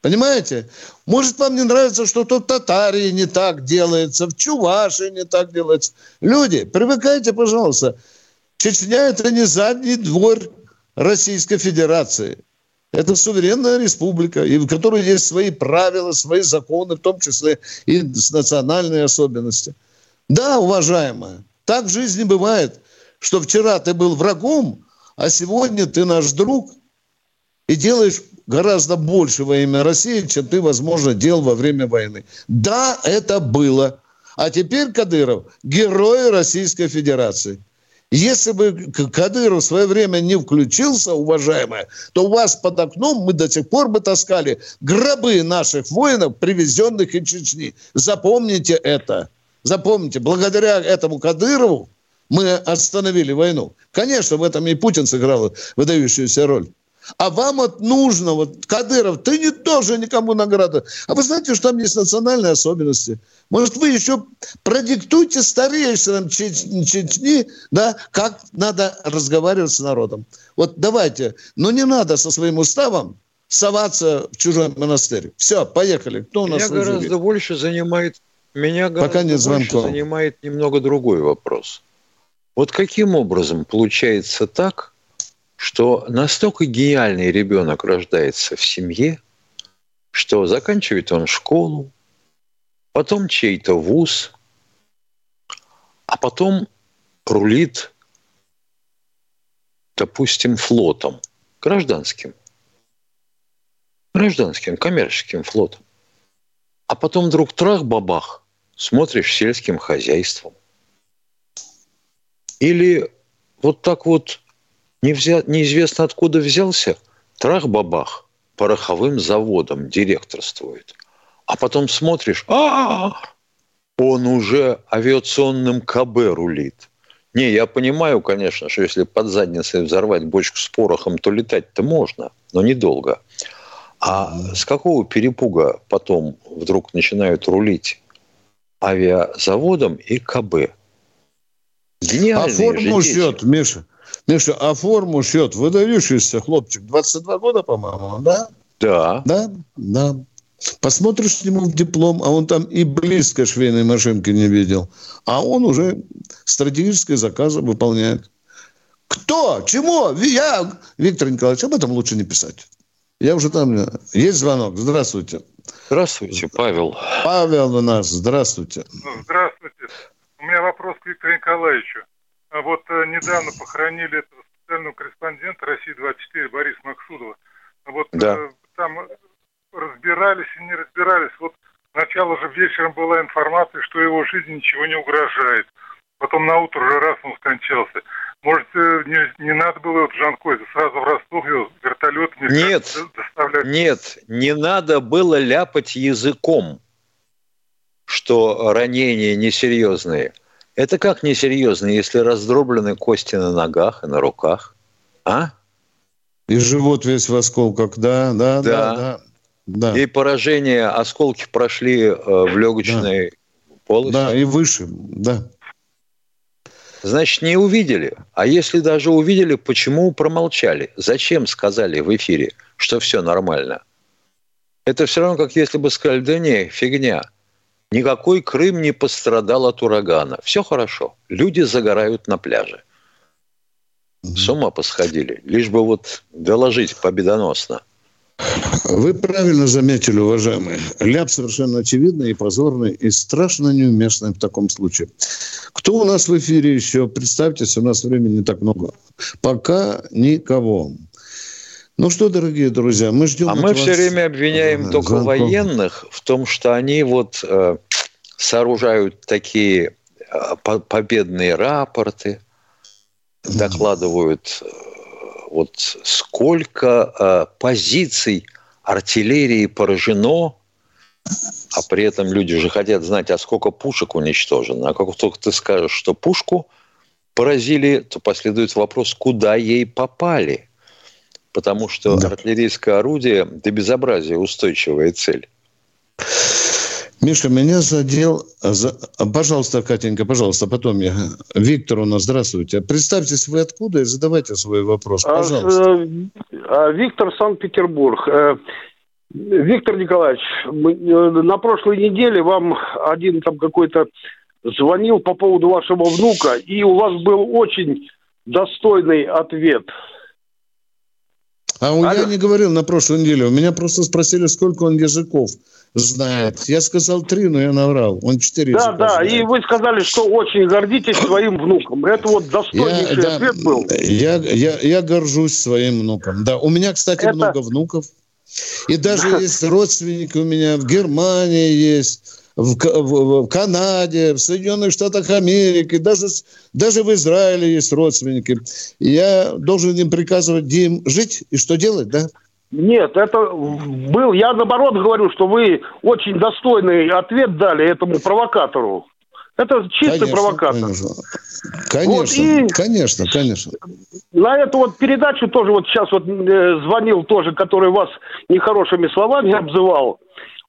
Понимаете? Может, вам не нравится, что тут в Татарии не так делается, в Чувашии не так делается. Люди, привыкайте, пожалуйста. Чечня – это не задний двор Российской Федерации. Это суверенная республика, и в которой есть свои правила, свои законы, в том числе и с национальной особенности. Да, уважаемая, так в жизни бывает, что вчера ты был врагом, а сегодня ты наш друг и делаешь гораздо больше во имя России, чем ты, возможно, делал во время войны. Да, это было. А теперь Кадыров – герой Российской Федерации. Если бы Кадыров в свое время не включился, уважаемая, то у вас под окном мы до сих пор бы таскали гробы наших воинов, привезенных из Чечни. Запомните это. Запомните, благодаря этому Кадырову мы остановили войну. Конечно, в этом и Путин сыграл выдающуюся роль. А вам вот нужно, вот, Кадыров, ты не тоже никому награда. А вы знаете, что там есть национальные особенности? Может, вы еще продиктуйте старейшинам Чечни, да, как надо разговаривать с народом. Вот давайте, но не надо со своим уставом соваться в чужой монастырь. Все, поехали. Кто у нас Меня гораздо больше занимает меня гораздо Пока нет больше занимает немного другой вопрос. Вот каким образом получается так, что настолько гениальный ребенок рождается в семье, что заканчивает он школу, потом чей-то вуз, а потом рулит, допустим, флотом, гражданским, гражданским, коммерческим флотом. А потом вдруг трах-бабах, смотришь сельским хозяйством. Или вот так вот неизвестно откуда взялся, трах-бабах, пороховым заводом директорствует. А потом смотришь, а, он уже авиационным КБ рулит. Не, я понимаю, конечно, что если под задницей взорвать бочку с порохом, то летать-то можно, но недолго. А с какого перепуга потом вдруг начинают рулить авиазаводом и КБ? Гениальные а форму счет, Миша. Миша, а форму шьет выдающийся хлопчик, 22 года, по-моему, да? Да. Да, да. Посмотришь ему в диплом, а он там и близко швейной машинки не видел. А он уже стратегические заказы выполняет. Кто? Чему? Я, Виктор Николаевич, об этом лучше не писать. Я уже там... Есть звонок. Здравствуйте. Здравствуйте, Павел. Павел у нас. Здравствуйте. Здравствуйте. У меня вопрос к Виктору Николаевичу. А вот э, недавно похоронили этого специального корреспондента России-24 Бориса Максудова. А вот да. э, там разбирались и не разбирались. Вот сначала же вечером была информация, что его жизни ничего не угрожает. потом на утро уже раз он скончался. Может, э, не, не надо было вот Жанкой сразу в Ростов его вертолетами нет, доставлять? Нет, не надо было ляпать языком, что ранения несерьезные. Это как несерьезно, если раздроблены кости на ногах и на руках? А? И живот весь в осколках, да, да, да, да. да. И поражения, осколки прошли э, в легочной да. полости. Да, и выше, да. Значит, не увидели. А если даже увидели, почему промолчали? Зачем сказали в эфире, что все нормально? Это все равно, как если бы сказали, да не, фигня. Никакой Крым не пострадал от урагана. Все хорошо. Люди загорают на пляже. С ума посходили. Лишь бы вот доложить победоносно. Вы правильно заметили, уважаемые. Ляп совершенно очевидный и позорный, и страшно неуместный в таком случае. Кто у нас в эфире еще? Представьтесь, у нас времени не так много. Пока никого. Ну что, дорогие друзья, мы ждем... А мы все время обвиняем да, только звонков. военных в том, что они вот э, сооружают такие э, победные рапорты, докладывают, э, вот сколько э, позиций артиллерии поражено, а при этом люди же хотят знать, а сколько пушек уничтожено. А как только ты скажешь, что пушку поразили, то последует вопрос, куда ей попали. Потому что да. артиллерийское орудие до безобразия устойчивая цель. Миша, меня задел... За... Пожалуйста, Катенька, пожалуйста, потом я... Виктор у нас, здравствуйте. Представьтесь, вы откуда и задавайте свой вопрос, а, пожалуйста. А, Виктор, Санкт-Петербург. Э, Виктор Николаевич, э, на прошлой неделе вам один там какой-то звонил по поводу вашего внука, и у вас был очень достойный ответ – а Алло. я не говорил на прошлой неделе. У меня просто спросили, сколько он языков знает. Я сказал три, но я наврал. Он четыре Да, да, знает. и вы сказали, что очень гордитесь своим внуком. Это вот достойнейший я, да, ответ был. Я, я, я горжусь своим внуком. Да, у меня, кстати, Это... много внуков. И даже есть родственники у меня в Германии есть в, в, в Канаде, в Соединенных Штатах Америки, даже, даже в Израиле есть родственники. я должен им приказывать, где им жить и что делать, да? Нет, это был, я наоборот говорю, что вы очень достойный ответ дали этому провокатору. Это чистый конечно, провокатор. Конечно, конечно, вот, и конечно, конечно. На эту вот передачу тоже вот сейчас вот э, звонил тоже, который вас нехорошими словами обзывал.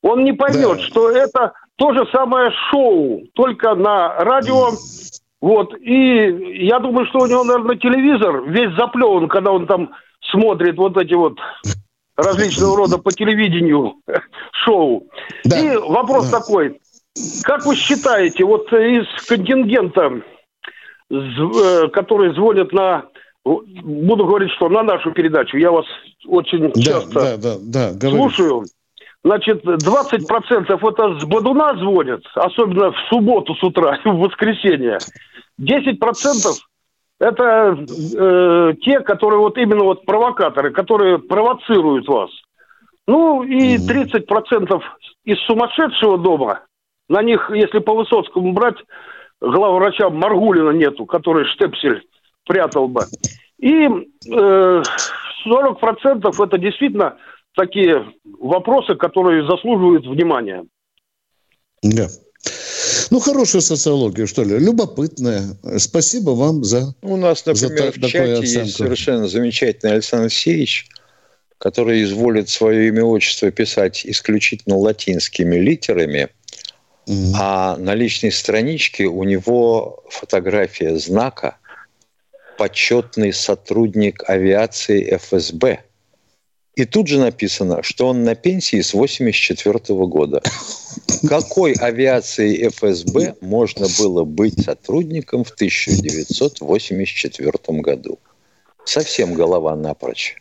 Он не поймет, да. что это то же самое шоу, только на радио. Вот, и я думаю, что у него, наверное, телевизор весь заплеван, когда он там смотрит вот эти вот различного рода по телевидению шоу. Да. И вопрос да. такой. Как вы считаете, вот из контингента, э, которые звонят на буду говорить, что на нашу передачу, я вас очень да, часто да, да, да, слушаю. Значит, 20% это с Бадуна звонят, особенно в субботу с утра, в воскресенье. 10% это э, те, которые вот именно вот провокаторы, которые провоцируют вас. Ну и 30% из сумасшедшего дома, на них, если по Высоцкому брать, главврача Маргулина нету, который штепсель прятал бы. И э, 40% это действительно такие вопросы, которые заслуживают внимания. Да. Ну, хорошая социология, что ли, любопытная. Спасибо вам за У нас, например, за в чате есть совершенно замечательный Александр Алексеевич, который изволит свое имя и отчество писать исключительно латинскими литерами, mm а на личной страничке у него фотография знака «Почетный сотрудник авиации ФСБ». И тут же написано, что он на пенсии с 84 года. Какой авиации ФСБ можно было быть сотрудником в 1984 году? Совсем голова напрочь.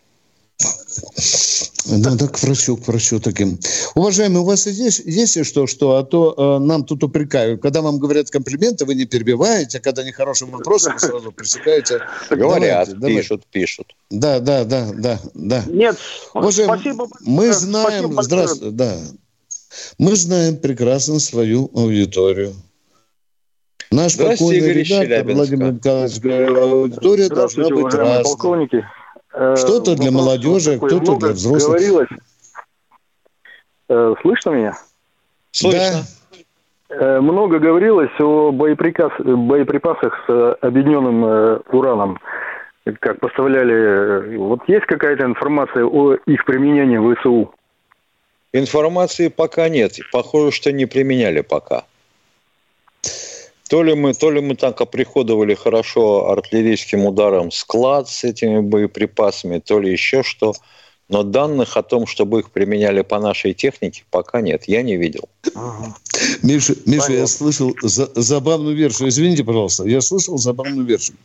Надо к врачу, к врачу таким. Уважаемые, у вас есть, есть что, что, а то э, нам тут упрекают. Когда вам говорят комплименты, вы не перебиваете, а когда нехороший вопрос, вы сразу пресекаете. Говорят, давайте, пишут, пишут. Да, да, да, да, да. Нет, Уважаемые, спасибо. Мы знаем, спасибо здравствуйте, да. Мы знаем прекрасно свою аудиторию. Наш покойный редактор Владимир Николаевич аудитория должна быть разной. полковники. Что-то для молодежи, кто-то для взрослых. Говорилось. Э, слышно меня? Слышно. Э, Много говорилось о боеприказ, боеприпасах с объединенным э, ураном, как поставляли. Вот есть какая-то информация о их применении в ВСУ? Информации пока нет. Похоже, что не применяли пока. То ли мы, то ли мы так оприходовали хорошо артиллерийским ударом склад с этими боеприпасами, то ли еще что. Но данных о том, чтобы их применяли по нашей технике, пока нет. Я не видел. Миша, Миша я слышал за, забавную версию. Извините, пожалуйста. Я слышал забавную версию.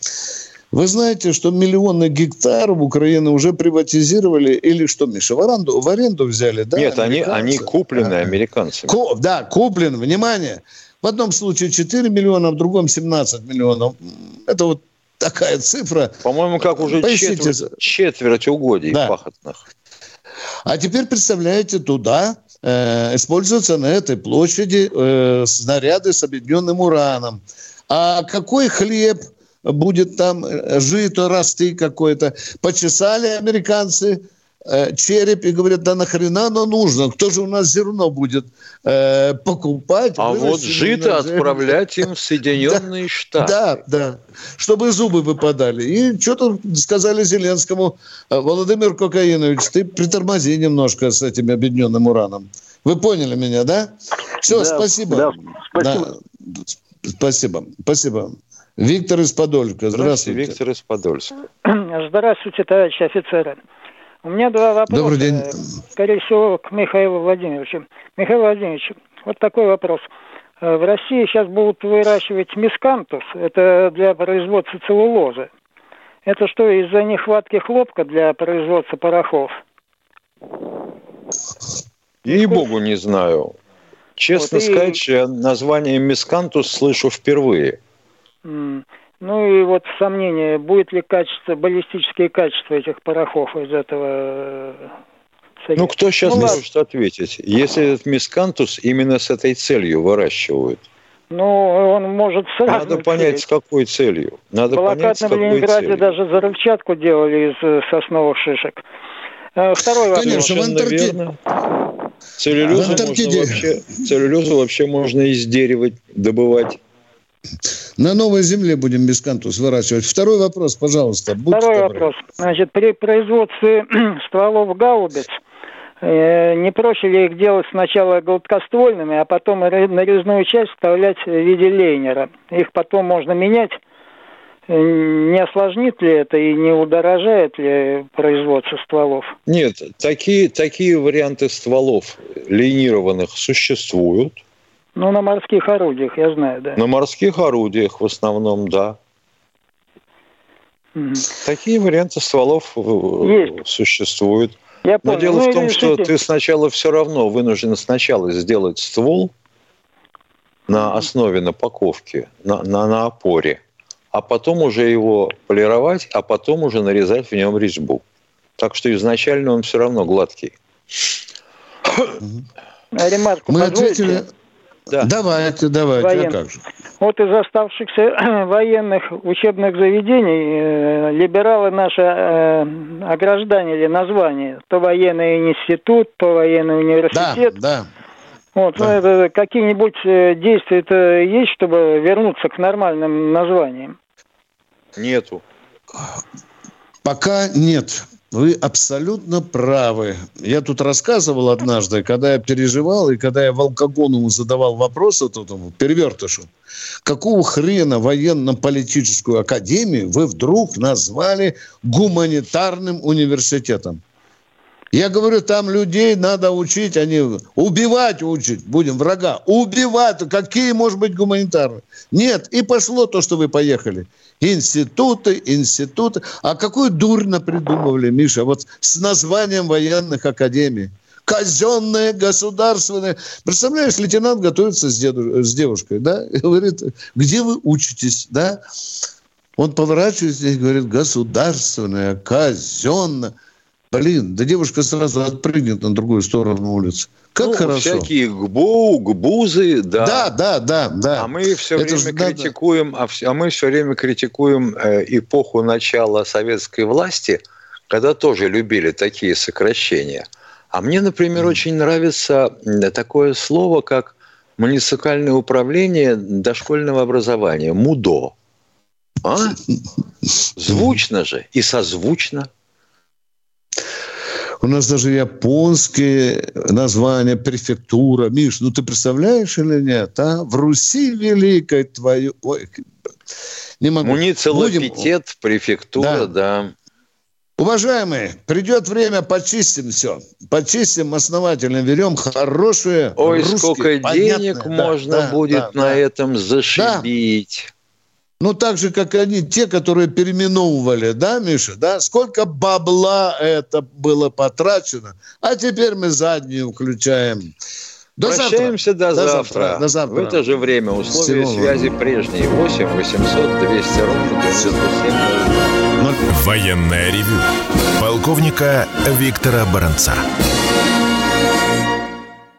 Вы знаете, что миллионы гектаров Украины уже приватизировали или что, Миша, в аренду, в аренду взяли, да? Нет, они, они куплены американцами. Ку, да, куплены, внимание. В одном случае 4 миллиона, в другом 17 миллионов. Это вот такая цифра. По-моему, как уже Поищите. четверть, четверть угодий Да. пахотных. А теперь представляете, туда э, используются на этой площади э, снаряды с объединенным ураном. А какой хлеб будет там э, жито, расти какой-то? Почесали американцы э, череп и говорят, да нахрена оно нужно? Кто же у нас зерно будет э, покупать? А вот жито на земле?» отправлять им в Соединенные Штаты. Да, да. Чтобы зубы выпадали. И что-то сказали Зеленскому, «Э, Владимир Кокаинович, ты притормози немножко с этим объединенным ураном. Вы поняли меня, да? Все, Да, спасибо. да, спасибо. Да, спасибо. Спасибо. Виктор из Подольска. Здравствуйте. Виктор из Подольска. Здравствуйте, товарищи офицеры. У меня два вопроса. Добрый день. Скорее всего, к Михаилу Владимировичу. Михаил Владимирович, вот такой вопрос. Э, В России сейчас будут выращивать мискантус. Это для производства целлулозы. Это что, из-за нехватки хлопка для производства порохов? Ей-богу, не знаю. Честно Вот и- сказать, я название мискантус слышу впервые. Ну и вот сомнение, будет ли качество, баллистические качества этих порохов из этого... э, сырья? Ну, кто сейчас Ну, ладно. может ответить? Если этот мискантус именно с этой целью выращивают. Ну, он может сразу... Надо понять, с какой целью. Надо понять, с какой Ленинграде целью. даже взрывчатку делали из э, сосновых шишек. Э, Второй вопрос. Конечно, в Антарктиде- верно. Целлюлозу, В Антарктиде- можно вообще, целлюлозу вообще можно из дерева добывать. На новой земле будем мискантус выращивать. Второй вопрос, пожалуйста. будьте Второй добры. вопрос. Значит, при производстве стволов гаубиц э, не проще ли их делать сначала гладкоствольными, а потом ре- нарезную часть вставлять в виде лейнера? Их потом можно менять. Э, Не осложнит ли это и не удорожает ли производство стволов? Нет, такие, такие варианты стволов линированных существуют. Ну, на морских орудиях, я знаю, да. На морских орудиях в основном, да. Мгм. Такие варианты стволов э, существуют. Я Но понял. дело Ну, в том, что ты сначала все равно вынужден сначала сделать ствол на основе напаковки, на, на, на опоре, а потом уже его полировать, а потом уже нарезать в нем резьбу. Так что изначально он все равно гладкий. А Ремарку Мы позволите? ответили... Давайте, давайте, Воен- а как же? Вот из оставшихся военных учебных заведений э, либералы наши э, огражданили название. То военный институт, то военный университет. Да, Вот, ну, это какие-нибудь э, действия-то есть, чтобы вернуться к нормальным названиям? Нету. Пока нет. Вы абсолютно правы. Я тут рассказывал однажды, когда я переживал, и когда я Волкогонову задавал вопрос вот этому перевертышу, какого хрена военно-политическую академию вы вдруг назвали гуманитарным университетом? Я говорю, там людей надо учить, они убивать учить, будем врага, убивать, какие, может быть, гуманитарные? Нет, и пошло то, что вы поехали. Институты, институты. А какую дурь придумывали, Миша, вот с названием военных академий. Казенные, государственные. Представляешь, лейтенант готовится с, деду, с девушкой, да, и говорит, где вы учитесь, да? Он поворачивается и говорит, государственная, казенная. Блин, да девушка сразу отпрыгнет на другую сторону улицы. Как ну, хорошо. Всякие гбу, гбузы, да. Да, да, да, да. А мы все Это время же критикуем, а, вс- а мы все время критикуем э, эпоху начала советской власти, когда тоже любили такие сокращения. А мне, например, очень нравится такое слово, как муниципальное управление дошкольного образования, МУДО. А? Звучно же и созвучно. У нас даже японские названия, префектура. Миш, ну ты представляешь или нет, а? В Руси великой твою... Ой, не могу. Будем- Муниципалитет, префектура, да. Уважаемые, придет время, почистим все. Почистим основательно, берем хорошие Ой, русские, сколько понятные. денег Да, можно да, будет да, на да. этом зашибить. Ну, так же, как и они, те, которые переименовывали, да, Миша, да? Сколько бабла это было потрачено, а теперь мы заднюю включаем. До Прощаемся завтра. до, завтра. До завтра. В это же время условия Всего связи прежние. 8 800 200 ровно 9702. Военное ревю полковника Виктора Баранца.